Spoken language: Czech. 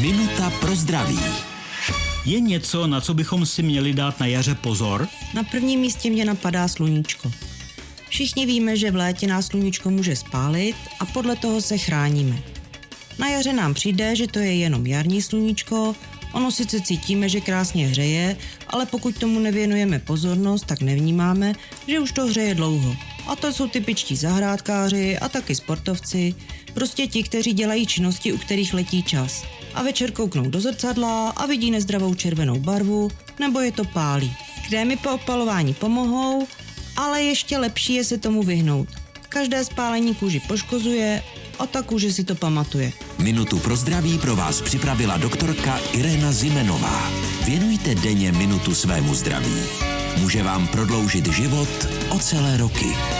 Minuta pro zdraví. Je něco, na co bychom si měli dát na jaře pozor? Na prvním místě mě napadá sluníčko. Všichni víme, že v létě nás sluníčko může spálit a podle toho se chráníme. Na jaře nám přijde, že to je jenom jarní sluníčko, ono sice cítíme, že krásně hřeje, ale pokud tomu nevěnujeme pozornost, tak nevnímáme, že už to hřeje dlouho. A to jsou typičtí zahrádkáři a taky sportovci, prostě ti, kteří dělají činnosti, u kterých letí čas. A večer kouknou do zrcadla a vidí nezdravou červenou barvu, nebo je to pálí. Krémy po opalování pomohou, ale ještě lepší je se tomu vyhnout. Každé spálení kůži poškozuje a ta kůže si to pamatuje. Minutu pro zdraví pro vás připravila doktorka Irena Zimenová. Věnujte denně minutu svému zdraví. Může vám prodloužit život o celé roky.